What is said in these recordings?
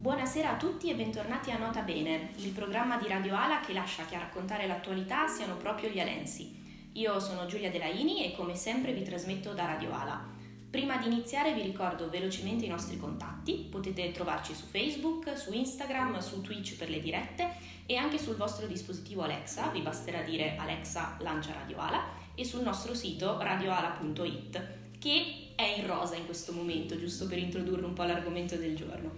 Buonasera a tutti e bentornati a Nota Bene, il programma di Radio Ala che lascia che a raccontare l'attualità siano proprio gli alensi. Io sono Giulia Delaini e come sempre vi trasmetto da Radio Ala. Prima di iniziare vi ricordo velocemente i nostri contatti, potete trovarci su Facebook, su Instagram, su Twitch per le dirette e anche sul vostro dispositivo Alexa, vi basterà dire Alexa lancia Radio Ala e sul nostro sito radioala.it che è in rosa in questo momento, giusto per introdurre un po' l'argomento del giorno.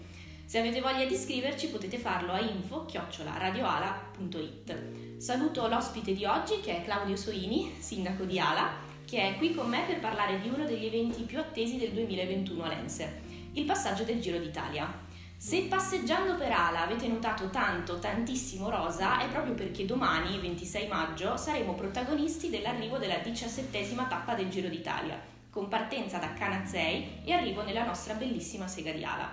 Se avete voglia di iscriverci potete farlo a info-radioala.it. Saluto l'ospite di oggi che è Claudio Soini, sindaco di Ala, che è qui con me per parlare di uno degli eventi più attesi del 2021 a Lense, il passaggio del Giro d'Italia. Se passeggiando per Ala avete notato tanto, tantissimo rosa, è proprio perché domani, 26 maggio, saremo protagonisti dell'arrivo della diciassettesima tappa del Giro d'Italia, con partenza da Canazzei e arrivo nella nostra bellissima sega di Ala.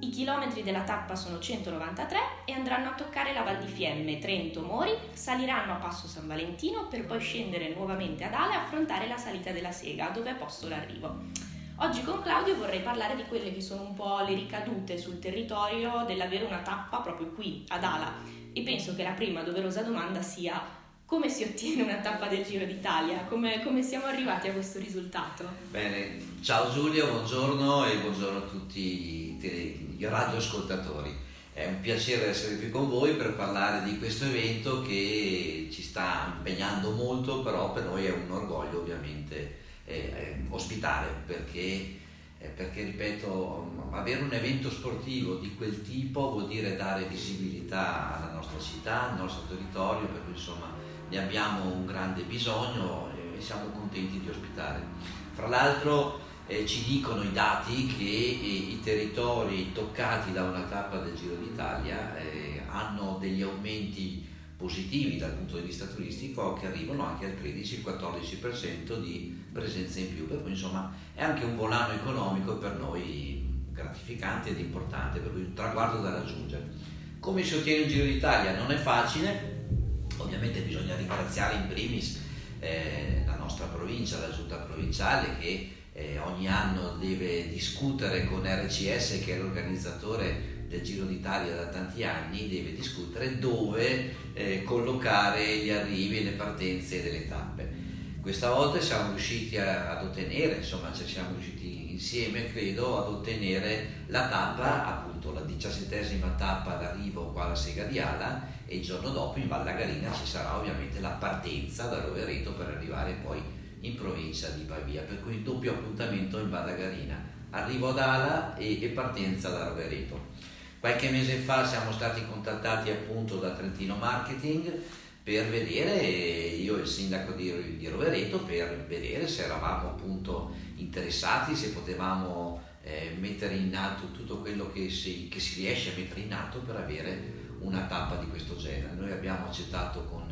I chilometri della tappa sono 193 e andranno a toccare la Val di Fiemme, Trento, Mori, saliranno a Passo San Valentino per poi scendere nuovamente ad Ale e affrontare la salita della Sega, dove è posto l'arrivo. Oggi con Claudio vorrei parlare di quelle che sono un po' le ricadute sul territorio dell'avere una tappa proprio qui, ad Ala, e penso che la prima doverosa domanda sia come si ottiene una tappa del Giro d'Italia? Come, come, siamo arrivati a questo risultato? Bene, ciao Giulia, buongiorno e buongiorno a tutti i radioascoltatori. È un piacere essere qui con voi per parlare di questo evento che ci sta impegnando molto, però per noi è un orgoglio ovviamente eh, eh ospitare perché, eh, perché, ripeto, avere un evento sportivo di quel tipo vuol dire dare visibilità alla nostra città, al nostro territorio, per cui insomma ne abbiamo un grande bisogno e siamo contenti di ospitare. Fra l'altro eh, ci dicono i dati che eh, i territori toccati da una tappa del Giro d'Italia eh, hanno degli aumenti positivi dal punto di vista turistico che arrivano anche al 13-14% di presenza in più, per cui insomma è anche un volano economico per noi gratificante ed importante, per cui un traguardo da raggiungere. Come si ottiene il Giro d'Italia? Non è facile, Ovviamente bisogna ringraziare in primis eh, la nostra provincia, la giunta provinciale che eh, ogni anno deve discutere con RCS che è l'organizzatore del Giro d'Italia da tanti anni, deve discutere dove eh, collocare gli arrivi e le partenze delle tappe. Questa volta siamo riusciti a, ad ottenere, insomma ci siamo riusciti insieme credo ad ottenere la tappa, appunto la diciassettesima tappa d'arrivo qua alla Sega di Ala e il giorno dopo in Val Lagarina ci sarà ovviamente la partenza da Rovereto per arrivare poi in provincia di Pavia, per cui il doppio appuntamento in Val Lagarina, arrivo ad Ala e, e partenza da Rovereto. Qualche mese fa siamo stati contattati appunto da Trentino Marketing per vedere, io e il sindaco di, di Rovereto, per vedere se eravamo appunto interessati, se potevamo eh, mettere in atto tutto quello che si, che si riesce a mettere in atto per avere una tappa di questo genere. Noi abbiamo accettato con,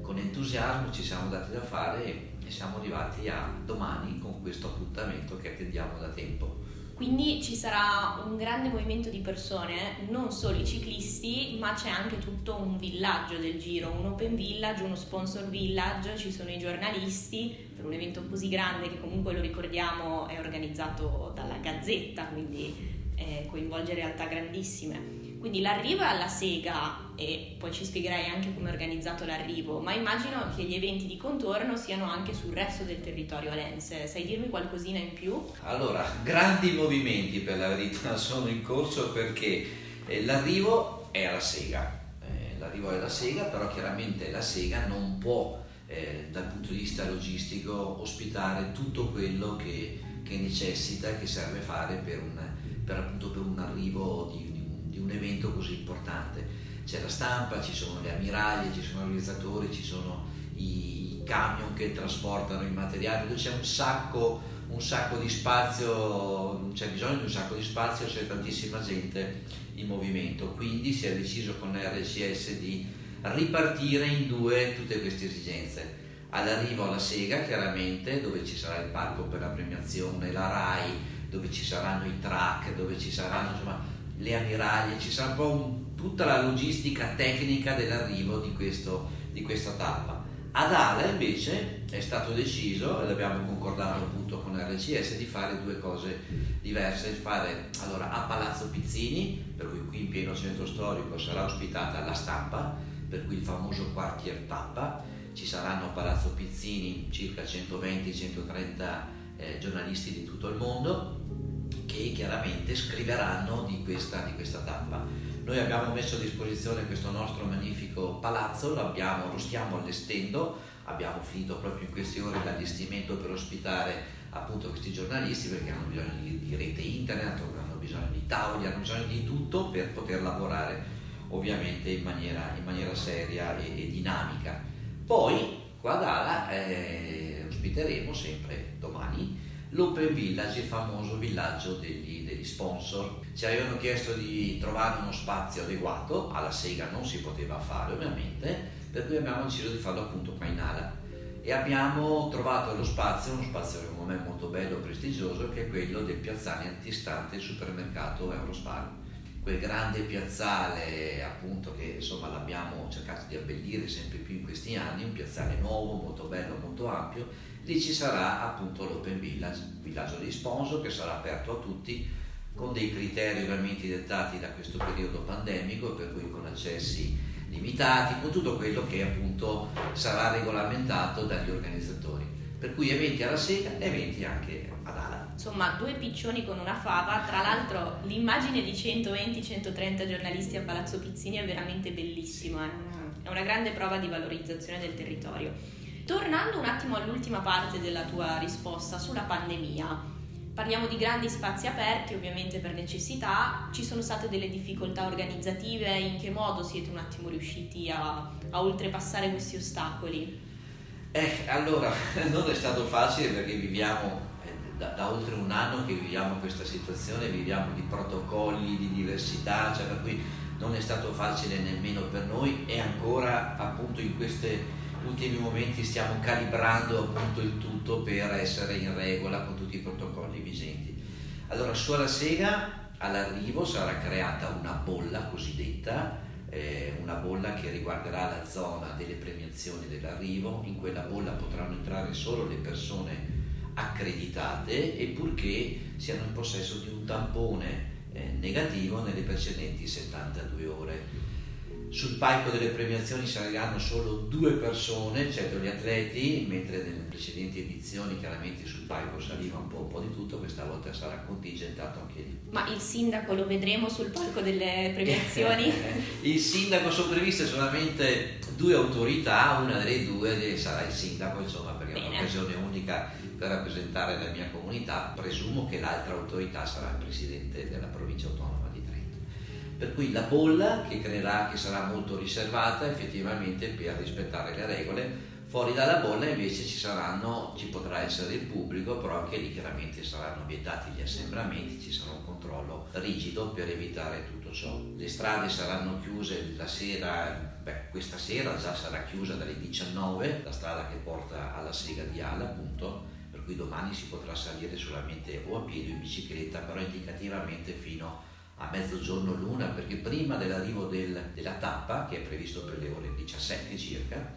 con entusiasmo, ci siamo dati da fare e, e siamo arrivati a domani con questo appuntamento che attendiamo da tempo. Quindi ci sarà un grande movimento di persone, non solo i ciclisti, ma c'è anche tutto un villaggio del giro, un open village, uno sponsor village, ci sono i giornalisti, per un evento così grande che comunque lo ricordiamo è organizzato dalla Gazzetta, quindi eh, coinvolge realtà grandissime. Quindi l'arrivo è alla sega e poi ci spiegherai anche come è organizzato l'arrivo, ma immagino che gli eventi di contorno siano anche sul resto del territorio alense. Sai dirmi qualcosina in più? Allora, grandi movimenti per la verità sono in corso perché eh, l'arrivo è alla sega. Eh, l'arrivo è alla sega, però chiaramente la sega non può eh, dal punto di vista logistico ospitare tutto quello che, che necessita, che serve fare per un, per, appunto, per un arrivo di di un evento così importante. C'è la stampa, ci sono le ammiraglie, ci sono gli organizzatori, ci sono i, camion che trasportano i materiali, c'è un sacco, un sacco di spazio, c'è bisogno di un sacco di spazio, c'è tantissima gente in movimento, quindi si è deciso con RCS di ripartire in due tutte queste esigenze. All'arrivo alla Sega, chiaramente, dove ci sarà il parco per la premiazione, la RAI, dove ci saranno i track, dove ci saranno insomma, le ammiraglie, ci sarà un po' un, tutta la logistica tecnica dell'arrivo di, questo, di questa tappa. Ad Ala invece è stato deciso, e l'abbiamo concordato appunto con RCS, di fare due cose diverse. Fare allora a Palazzo Pizzini, per cui qui in pieno centro storico sarà ospitata la stampa, per cui il famoso quartier tappa, ci saranno a Palazzo Pizzini circa 120-130 eh, giornalisti di tutto il mondo che chiaramente scriveranno di questa, di questa tappa. Noi abbiamo messo a disposizione questo nostro magnifico palazzo, lo, stiamo allestendo, abbiamo finito proprio in queste ore l'allestimento per ospitare appunto questi giornalisti perché hanno bisogno di, di rete internet, hanno bisogno di tavoli, hanno bisogno di tutto per poter lavorare ovviamente in maniera, in maniera seria e, e, dinamica. Poi qua ad Ala eh, ospiteremo sempre domani l'Open Village, il famoso villaggio degli, degli, sponsor. Ci avevano chiesto di trovare uno spazio adeguato, alla Sega non si poteva fare ovviamente, per cui abbiamo deciso di farlo appunto qua in ala. E abbiamo trovato lo spazio, uno spazio secondo me molto bello e prestigioso, che è quello del piazzale antistante supermercato Eurospar. Quel grande piazzale appunto che insomma l'abbiamo cercato di abbellire sempre più in questi anni, un piazzale nuovo, molto bello, molto ampio, lì ci sarà appunto l'Open Village, villaggio di sponsor che sarà aperto a tutti con dei criteri ovviamente dettati da questo periodo pandemico, per cui con accessi limitati, con tutto quello che appunto sarà regolamentato dagli organizzatori. Per cui eventi alla sera, eventi anche ad ala. Insomma, due piccioni con una fava, tra l'altro l'immagine di 120-130 giornalisti a Palazzo Pizzini è veramente bellissima, è una grande prova di valorizzazione del territorio. Tornando un attimo all'ultima parte della tua risposta sulla pandemia, parliamo di grandi spazi aperti ovviamente per necessità, ci sono state delle difficoltà organizzative, in che modo siete un attimo riusciti a, a oltrepassare questi ostacoli? Eh, allora, non è stato facile perché viviamo eh, da, da, oltre un anno che viviamo questa situazione, viviamo di protocolli, di diversità, cioè per cui non è stato facile nemmeno per noi. E ancora appunto in queste ultimi momenti stiamo calibrando appunto il tutto per essere in regola con tutti i protocolli vigenti. Allora, su alla sega all'arrivo sarà creata una bolla cosiddetta, eh, una bolla che riguarderà la zona delle premiazioni dell'arrivo, in quella bolla potranno entrare solo le persone accreditate e purché siano in possesso di un tampone eh, negativo nelle precedenti 72 ore sul palco delle premiazioni saliranno solo due persone, certo gli atleti, mentre nelle precedenti edizioni chiaramente sul palco saliva un po', un po', di tutto, questa volta sarà contingentato anche lì. Ma il sindaco lo vedremo sul palco delle premiazioni? il sindaco sono previste solamente due autorità, una delle due sarà il sindaco, insomma, perché Bene. è un'occasione unica per rappresentare la mia comunità. Presumo che l'altra autorità sarà il presidente della provincia autonoma per cui la bolla che creerà, che sarà molto riservata effettivamente per rispettare le regole, fuori dalla bolla invece ci saranno, ci potrà essere il pubblico, però anche lì chiaramente saranno vietati gli assembramenti, ci sarà un controllo rigido per evitare tutto ciò. Le strade saranno chiuse la sera, beh, questa sera già sarà chiusa dalle 19, la strada che porta alla sega di Ala appunto, per cui domani si potrà salire solamente o a piedi o in bicicletta, però indicativamente fino a a mezzogiorno l'una perché prima dell'arrivo del, della tappa, che è previsto per le ore 17 circa,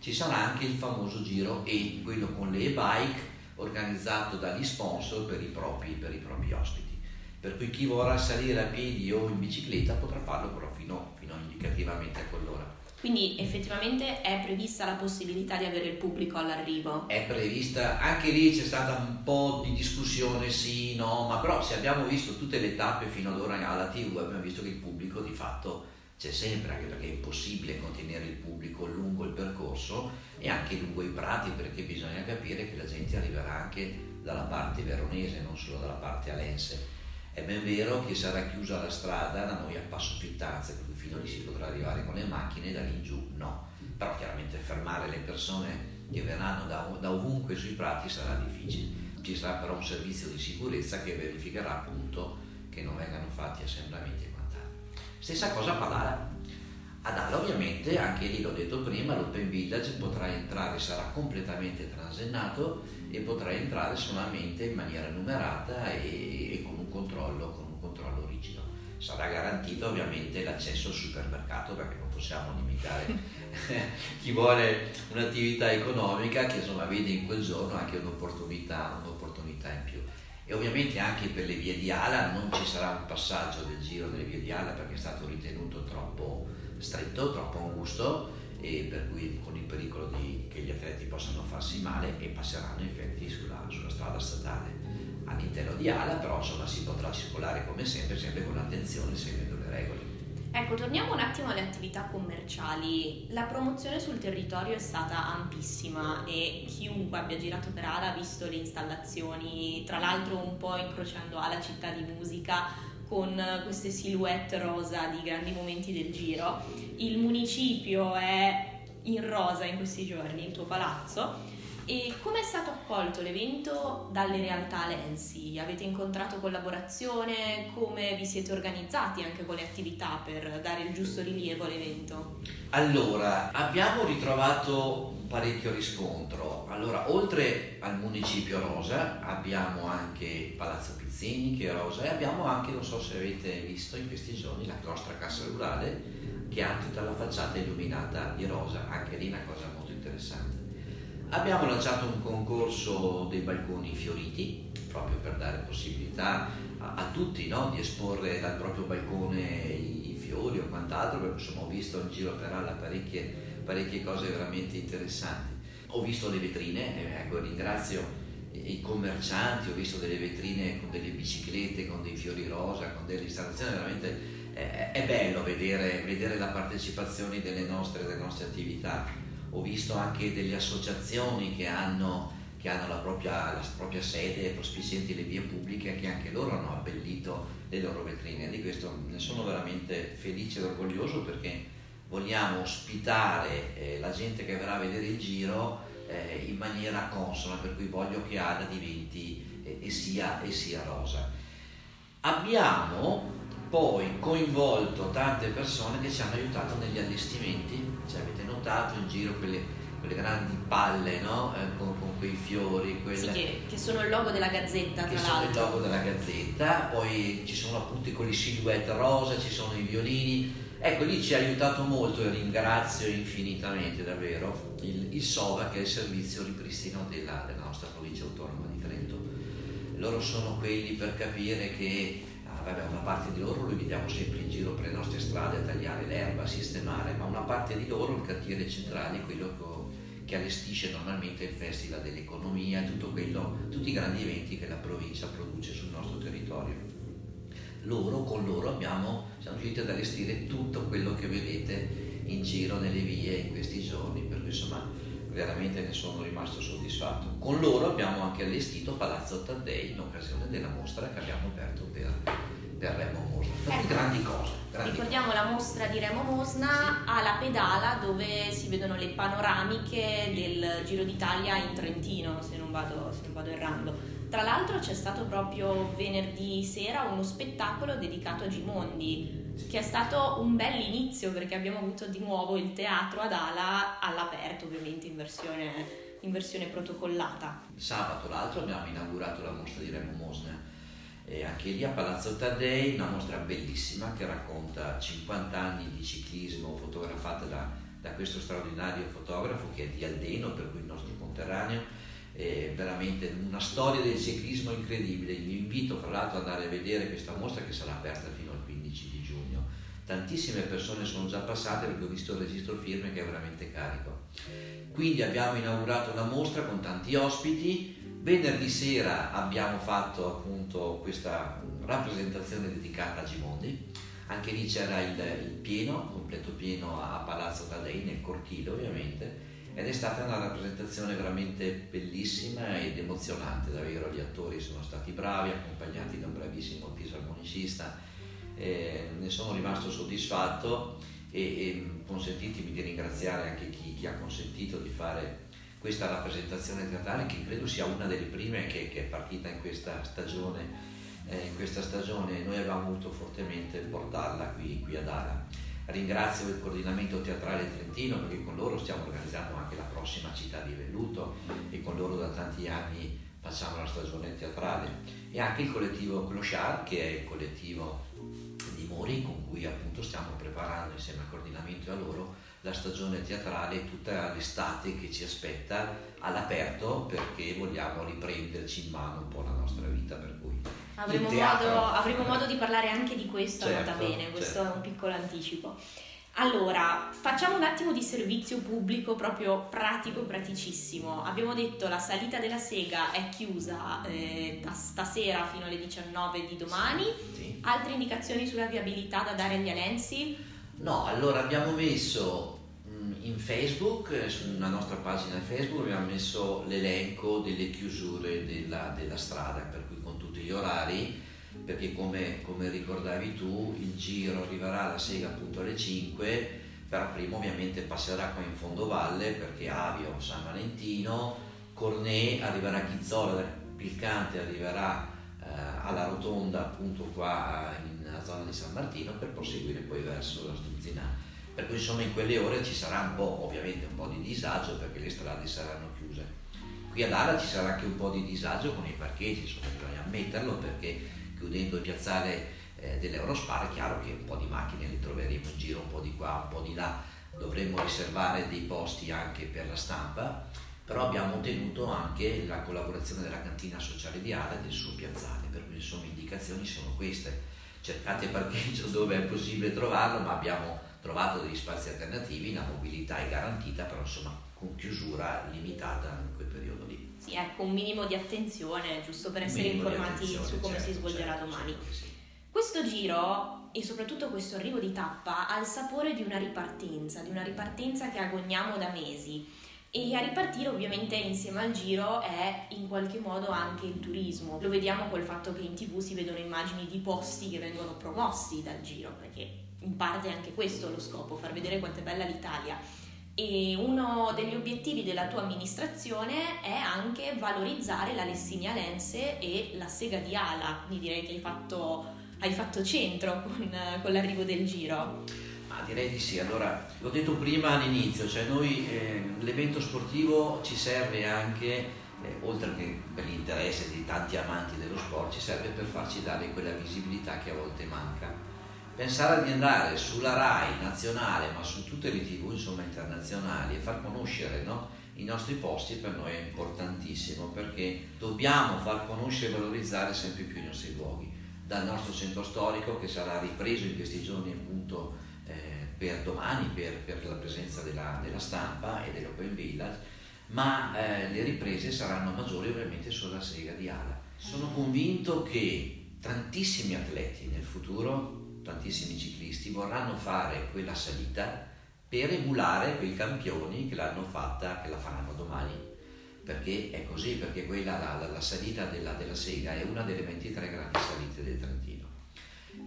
ci sarà anche il famoso giro E, quello con le e-bike organizzato dagli sponsor per i propri, per i propri ospiti. Per cui chi vorrà salire a piedi o in bicicletta potrà farlo però fino, fino indicativamente a quell'ora. Quindi effettivamente è prevista la possibilità di avere il pubblico all'arrivo? È prevista, anche lì c'è stata un po' di discussione, sì, no, ma però se abbiamo visto tutte le tappe fino ad ora alla TV abbiamo visto che il pubblico di fatto c'è sempre, anche perché è impossibile contenere il pubblico lungo il percorso e anche lungo i prati perché bisogna capire che la gente arriverà anche dalla parte veronese, non solo dalla parte alense. È ben vero che sarà chiusa la strada da noi a Passo Fittanza, fino lì si potrà arrivare con le macchine, da lì in giù no. Però chiaramente fermare le persone che verranno da, da ovunque sui prati sarà difficile. Ci sarà però un servizio di sicurezza che verificherà appunto che non vengano fatti assembramenti e quant'altro. Stessa cosa a Palala. Ad Ala ovviamente, anche lì l'ho detto prima, l'Open Village potrà entrare, sarà completamente transennato e potrà entrare solamente in maniera numerata e, e con controllo, con un controllo rigido sarà garantito ovviamente l'accesso al supermercato perché non possiamo limitare chi vuole un'attività economica che insomma vede in quel giorno anche un'opportunità, un'opportunità in più. E ovviamente anche per le vie di ala non ci sarà un passaggio del giro delle vie di ala perché è stato ritenuto troppo stretto, troppo angusto e per cui con il pericolo di, che gli atleti possano farsi male e passeranno infatti sulla, sulla strada statale all'interno di ala, però insomma si potrà circolare come sempre, sempre con attenzione, seguendo le regole. Ecco, torniamo un attimo alle attività commerciali. La promozione sul territorio è stata ampissima e chiunque abbia girato per Ala ha visto le installazioni, tra l'altro un po' incrociando Ala città di musica con queste silhouette rosa di grandi momenti del giro. Il municipio è in rosa in questi giorni, il tuo palazzo e come è stato accolto l'evento dalle realtà lensi? Avete incontrato collaborazione? Come vi siete organizzati anche con le attività per dare il giusto rilievo all'evento? Allora, abbiamo ritrovato parecchio riscontro. Allora, oltre al municipio rosa, abbiamo anche Palazzo Pizzini che è rosa e abbiamo anche, non so se avete visto in questi giorni, la nostra cassa rurale che ha tutta la facciata illuminata di rosa, anche lì una cosa molto interessante. Abbiamo lanciato un concorso dei balconi fioriti, proprio per dare possibilità a, a tutti no? di esporre dal proprio balcone i, i, fiori o quant'altro, perché insomma ho visto in giro per alla parecchie, parecchie cose veramente interessanti. Ho visto le vetrine, ecco, ringrazio i commercianti, ho visto delle vetrine con delle biciclette, con dei fiori rosa, con delle installazioni, veramente eh, è bello vedere, vedere la partecipazione delle nostre, delle nostre attività ho visto anche delle associazioni che hanno, che hanno la, propria, la, propria, sede prospicienti le vie pubbliche che anche loro hanno abbellito le loro vetrine. Di questo ne sono veramente felice ed orgoglioso perché vogliamo ospitare eh, la gente che verrà a vedere il giro eh, in maniera consona, per cui voglio che Ada diventi eh, e, sia, e sia rosa. Abbiamo poi coinvolto tante persone che ci hanno aiutato negli allestimenti, cioè avete notato in giro quelle, quelle grandi palle no? eh, con, con, quei fiori. Quelle... Sì, che, che, sono il logo della Gazzetta, tra che l'altro. Sono il logo della Gazzetta, poi ci sono appunto quelle silhouette rosa, ci sono i violini. Ecco, lì ci ha aiutato molto e ringrazio infinitamente davvero il, il SOVA che è il servizio ripristino della, della nostra provincia autonoma di Trento. Loro sono quelli per capire che vabbè, una parte di loro li vediamo sempre in giro per le nostre strade a tagliare l'erba, a sistemare, ma una parte di loro, il cantiere centrale, quello che allestisce normalmente il Festival dell'Economia, quello, tutti i grandi eventi che la provincia produce sul nostro territorio. Loro, con loro abbiamo, siamo riusciti ad allestire tutto quello che vedete in giro nelle vie in questi giorni, per cui insomma veramente ne sono rimasto soddisfatto. Con loro abbiamo anche allestito Palazzo Taddei in occasione della mostra che abbiamo aperto per per Remo Mosna. Ecco. grandi cose. Grandi Ricordiamo cose. la mostra di Remo Mosna sì. alla pedala dove si vedono le panoramiche del Giro d'Italia in Trentino, se non vado, se non vado errando. Tra l'altro c'è stato proprio venerdì sera uno spettacolo dedicato a Gimondi, che è stato un bel inizio perché abbiamo avuto di nuovo il teatro ad ala all'aperto, ovviamente in versione, in versione protocollata. Sabato l'altro abbiamo inaugurato la mostra di Remo Mosna e anche lì a Palazzo Taddei una mostra bellissima che racconta 50 anni di ciclismo fotografata da, da questo straordinario fotografo che è di Aldeno, per cui il nostro conterraneo, è veramente una storia del ciclismo incredibile. Vi invito fra l'altro ad andare a vedere questa mostra che sarà aperta fino al 15 di giugno. Tantissime persone sono già passate perché ho visto il registro firme che è veramente carico. Quindi abbiamo inaugurato la mostra con tanti ospiti, Venerdì sera abbiamo fatto appunto questa rappresentazione dedicata a Gimondi, anche lì c'era il, il pieno, completo pieno a Palazzo Tadei, nel cortile ovviamente, ed è stata una rappresentazione veramente bellissima ed emozionante, davvero. Gli attori sono stati bravi, accompagnati da un bravissimo fisarmonicista, eh, ne sono rimasto soddisfatto e, e consentitemi di ringraziare anche chi, chi ha consentito di fare questa rappresentazione teatrale che credo sia una delle prime che, che è partita in questa stagione. Eh, in questa stagione noi avevamo voluto fortemente portarla qui, qui ad Ala. Ringrazio il coordinamento teatrale trentino perché con loro stiamo organizzando anche la prossima città di Velluto e con loro da tanti anni facciamo la stagione teatrale e anche il collettivo Clochard che è il collettivo di Mori con cui appunto stiamo preparando insieme al coordinamento e a loro la stagione teatrale tutta l'estate che ci aspetta all'aperto perché vogliamo riprenderci in mano un po' la nostra vita per cui avremo, modo, avremo modo, di parlare anche di questo certo, nota bene questo certo. è un piccolo anticipo allora, facciamo un attimo di servizio pubblico proprio pratico, praticissimo. Abbiamo detto la salita della sega è chiusa eh, da stasera fino alle 19 di domani. Sì. Altre indicazioni sulla viabilità da dare agli alensi? No, allora abbiamo messo in Facebook, eh, sulla nostra pagina Facebook, abbiamo messo l'elenco delle chiusure della, della strada, per cui con tutti gli orari perché come, come, ricordavi tu il giro arriverà alla sega appunto alle 5 però prima ovviamente passerà qua in fondovalle perché Avio, San Valentino Cornè arriverà a Chizzola Pilcante arriverà eh, alla rotonda appunto qua in zona di San Martino per proseguire poi verso la Struzzinà per cui insomma in quelle ore ci sarà un po' ovviamente un po' di disagio perché le strade saranno chiuse. Qui ad Ala ci sarà anche un po' di disagio con i parcheggi insomma bisogna ammetterlo perché chiudendo il piazzale eh, dell'Eurospar è chiaro che un po' di macchine le troveremo in giro un po' di qua, un po' di là, dovremmo riservare dei posti anche per la stampa, però abbiamo ottenuto anche la collaborazione della cantina sociale di Ala e del suo piazzale, per cui insomma indicazioni sono queste, cercate parcheggio dove è possibile trovarlo, ma abbiamo trovato degli spazi alternativi, la mobilità è garantita, però insomma con chiusura limitata in quel periodo lì. Sì, ecco, un minimo di attenzione, giusto per essere informati su come certo, si svolgerà certo, domani. Certo, sì. Questo giro e soprattutto questo arrivo di tappa ha il sapore di una ripartenza, di una ripartenza che agogniamo da mesi. E a ripartire ovviamente insieme al giro è in qualche modo anche il turismo. Lo vediamo col fatto che in tv si vedono immagini di posti che vengono promossi dal giro, perché in parte è anche questo lo scopo, far vedere quanto è bella l'Italia e uno degli obiettivi della tua amministrazione è anche valorizzare la Lessinia Lense e la Sega di Ala, quindi direi che hai fatto, hai fatto centro con, con, l'arrivo del giro. Direi di sì, allora l'ho detto prima all'inizio, cioè noi eh, l'evento sportivo ci serve anche, eh, oltre che per l'interesse di tanti amanti dello sport, ci serve per farci dare quella visibilità che a volte manca pensare di andare sulla RAI nazionale, ma su tutte le tv insomma, internazionali e far conoscere no, i nostri posti per noi è importantissimo perché dobbiamo far conoscere e valorizzare sempre più i nostri luoghi. Dal nostro centro storico che sarà ripreso in questi giorni appunto per domani per, per la presenza della, della, stampa e dell'Open Village, ma eh, le riprese saranno maggiori ovviamente sulla sega di Ala. Sono convinto che tantissimi atleti nel futuro tantissimi ciclisti vorranno fare quella salita per emulare quei campioni che l'hanno fatta, che la faranno domani. Perché è così, perché quella, la, la salita della, della, Sega è una delle 23 grandi salite del Trentino.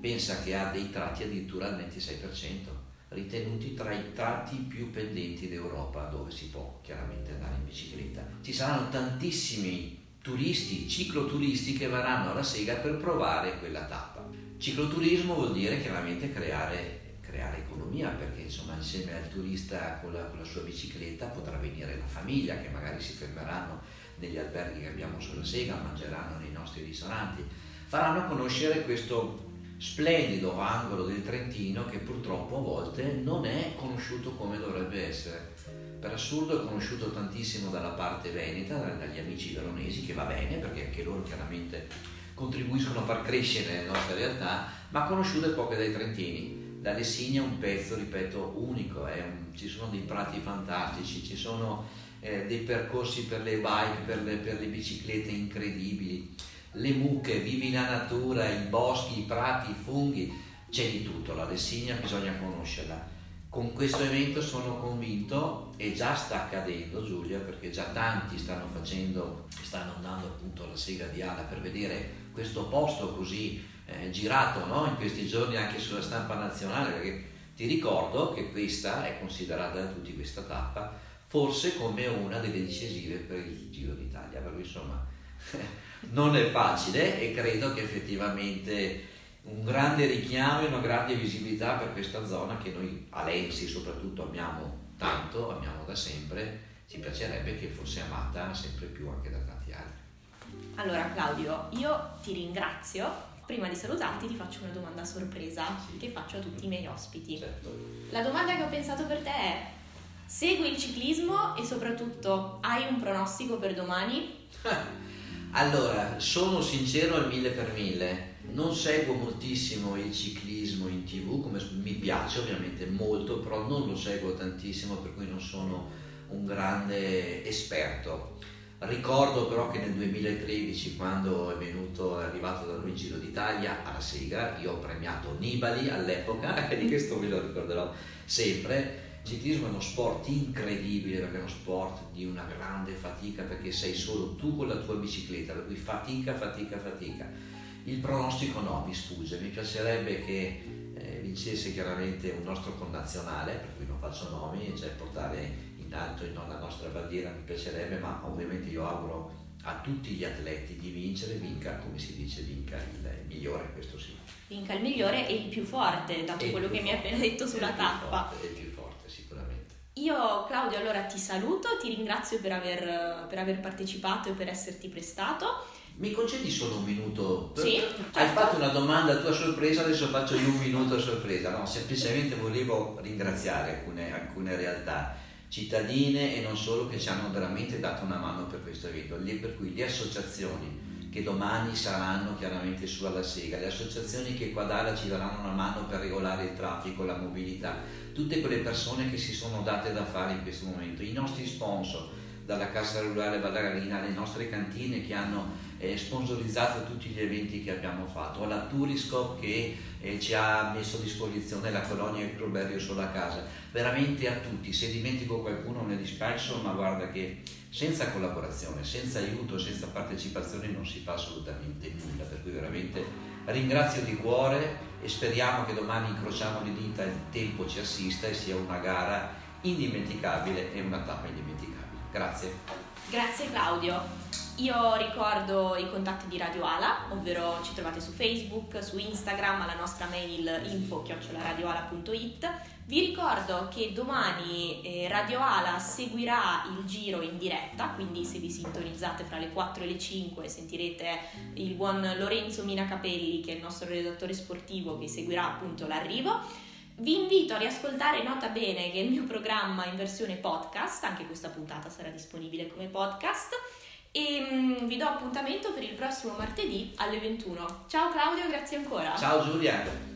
Pensa che ha dei tratti addirittura al 26%, ritenuti tra i tratti più pendenti d'Europa dove si può chiaramente andare in bicicletta. Ci saranno tantissimi turisti, cicloturisti che verranno alla Sega per provare quella tappa. Cicloturismo vuol dire chiaramente creare, creare economia perché insomma insieme al turista con la, con la, sua bicicletta potrà venire la famiglia che magari si fermeranno negli alberghi che abbiamo sulla Sega, mangeranno nei nostri ristoranti, faranno conoscere questo splendido angolo del Trentino che purtroppo a volte non è conosciuto come dovrebbe essere. Per assurdo è conosciuto tantissimo dalla parte veneta, dagli amici veronesi, che va bene perché anche loro chiaramente contribuiscono a far crescere le nostre realtà, ma conosciute poche dai trentini. La Lessigna è un pezzo, ripeto, unico, un, ci sono dei prati fantastici, ci sono eh, dei percorsi per le bike, per le, per le biciclette incredibili, le mucche, vivi la natura, i boschi, i prati, i funghi, c'è di tutto, la Lessigna bisogna conoscerla. Con questo evento sono convinto e già sta accadendo Giulia perché già tanti stanno facendo, stanno andando appunto alla sega di Ala per vedere questo posto così eh, girato no? in questi giorni anche sulla stampa nazionale, perché ti ricordo che questa è considerata da tutti questa tappa forse come una delle decisive per il Giro d'Italia, per cui insomma non è facile e credo che effettivamente un grande richiamo e una grande visibilità per questa zona che noi alensi soprattutto amiamo tanto, amiamo da sempre, ci piacerebbe che fosse amata sempre più anche da tanti altri. Allora Claudio, io ti ringrazio. Prima di salutarti ti faccio una domanda sorpresa Sì. che faccio a tutti i miei ospiti. Certo. La domanda che ho pensato per te è: segui il ciclismo e soprattutto hai un pronostico per domani? Allora, sono sincero al mille per mille, non seguo moltissimo il ciclismo in tv, come mi piace ovviamente molto, però non lo seguo tantissimo per cui non sono un grande esperto. Ricordo però che nel 2013, quando è venuto, è arrivato da il Giro d'Italia alla Sega, io ho premiato Nibali all'epoca, e di questo me lo ricorderò sempre. Il ciclismo è uno sport incredibile perché è uno sport di una grande fatica perché sei solo tu con la tua bicicletta, per cui fatica, fatica, fatica. Il pronostico no, mi sfugge, mi piacerebbe che eh, vincesse chiaramente un nostro connazionale, per cui non faccio nomi, cioè portare in alto in la nostra bandiera mi piacerebbe, ma ovviamente io auguro a tutti gli atleti di vincere, vinca, come si dice, vinca il migliore, questo sì. Vinca il migliore e il più forte, dato quello che mi hai forte, appena detto sulla il più tappa. forte, il più forte, sicuramente. Io Claudio allora ti saluto, ti ringrazio per aver, per aver partecipato e per esserti prestato. Mi concedi solo un minuto? Sì, Hai certo. fatto una domanda a tua sorpresa, adesso faccio io un minuto a sorpresa. No, semplicemente volevo ringraziare alcune, alcune realtà cittadine e non solo che ci hanno veramente dato una mano per questo evento, per cui le associazioni che domani saranno chiaramente su alla Sega, le associazioni che qua Dara ci daranno una mano per regolare il traffico, la mobilità, tutte quelle persone che si sono date da fare in questo momento, i nostri sponsor, dalla Cassa Rurale Vallarina, le nostre cantine che hanno sponsorizzato tutti gli eventi che abbiamo fatto, la Turiscop che eh, ci ha messo a disposizione la colonia Il Croberio sulla casa, veramente a tutti, se dimentico qualcuno ne disperso, ma guarda che senza collaborazione, senza aiuto, senza partecipazione non si fa assolutamente nulla, per cui veramente ringrazio di cuore e speriamo che domani incrociamo le dita, il tempo ci assista e sia una gara indimenticabile e una tappa indimenticabile. Grazie. Grazie Claudio. Io ricordo i contatti di Radio Ala, ovvero ci trovate su Facebook, su Instagram, alla nostra mail info-radioala.it. Vi ricordo che domani eh, Radio Ala seguirà il giro in diretta, quindi se vi sintonizzate fra le 4 e le 5 sentirete il buon Lorenzo Mina Capelli, che è il nostro redattore sportivo, che seguirà appunto l'arrivo. Vi invito a riascoltare Nota Bene, che è il mio programma in versione podcast, anche questa puntata sarà disponibile come podcast. E mm, vi do appuntamento per il prossimo martedì alle 21. Ciao Claudio, grazie ancora. Ciao Giulia.